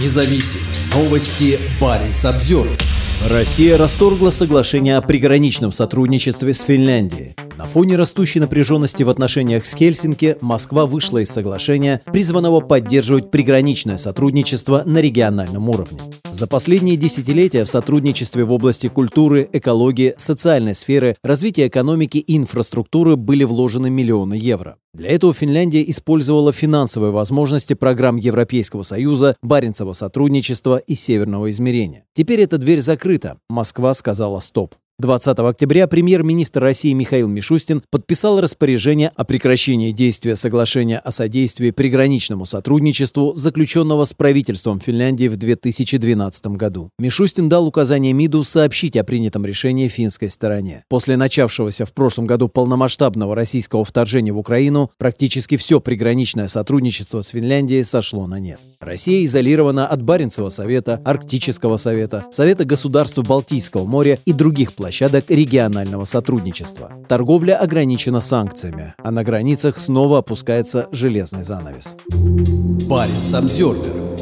независим. Новости Баренц обзор. Россия расторгла соглашение о приграничном сотрудничестве с Финляндией. На фоне растущей напряженности в отношениях с Хельсинки Москва вышла из соглашения, призванного поддерживать приграничное сотрудничество на региональном уровне. За последние десятилетия в сотрудничестве в области культуры, экологии, социальной сферы, развития экономики и инфраструктуры были вложены миллионы евро. Для этого Финляндия использовала финансовые возможности программ Европейского Союза, Баренцева сотрудничества и Северного измерения. Теперь эта дверь закрыта. Москва сказала «стоп». 20 октября премьер-министр России Михаил Мишустин подписал распоряжение о прекращении действия соглашения о содействии приграничному сотрудничеству, заключенного с правительством Финляндии в 2012 году. Мишустин дал указание МИДу сообщить о принятом решении финской стороне. После начавшегося в прошлом году полномасштабного российского вторжения в Украину практически все приграничное сотрудничество с Финляндией сошло на нет. Россия изолирована от Баренцева совета, Арктического совета, Совета государств Балтийского моря и других площадок регионального сотрудничества. Торговля ограничена санкциями, а на границах снова опускается железный занавес. Баренц обзервер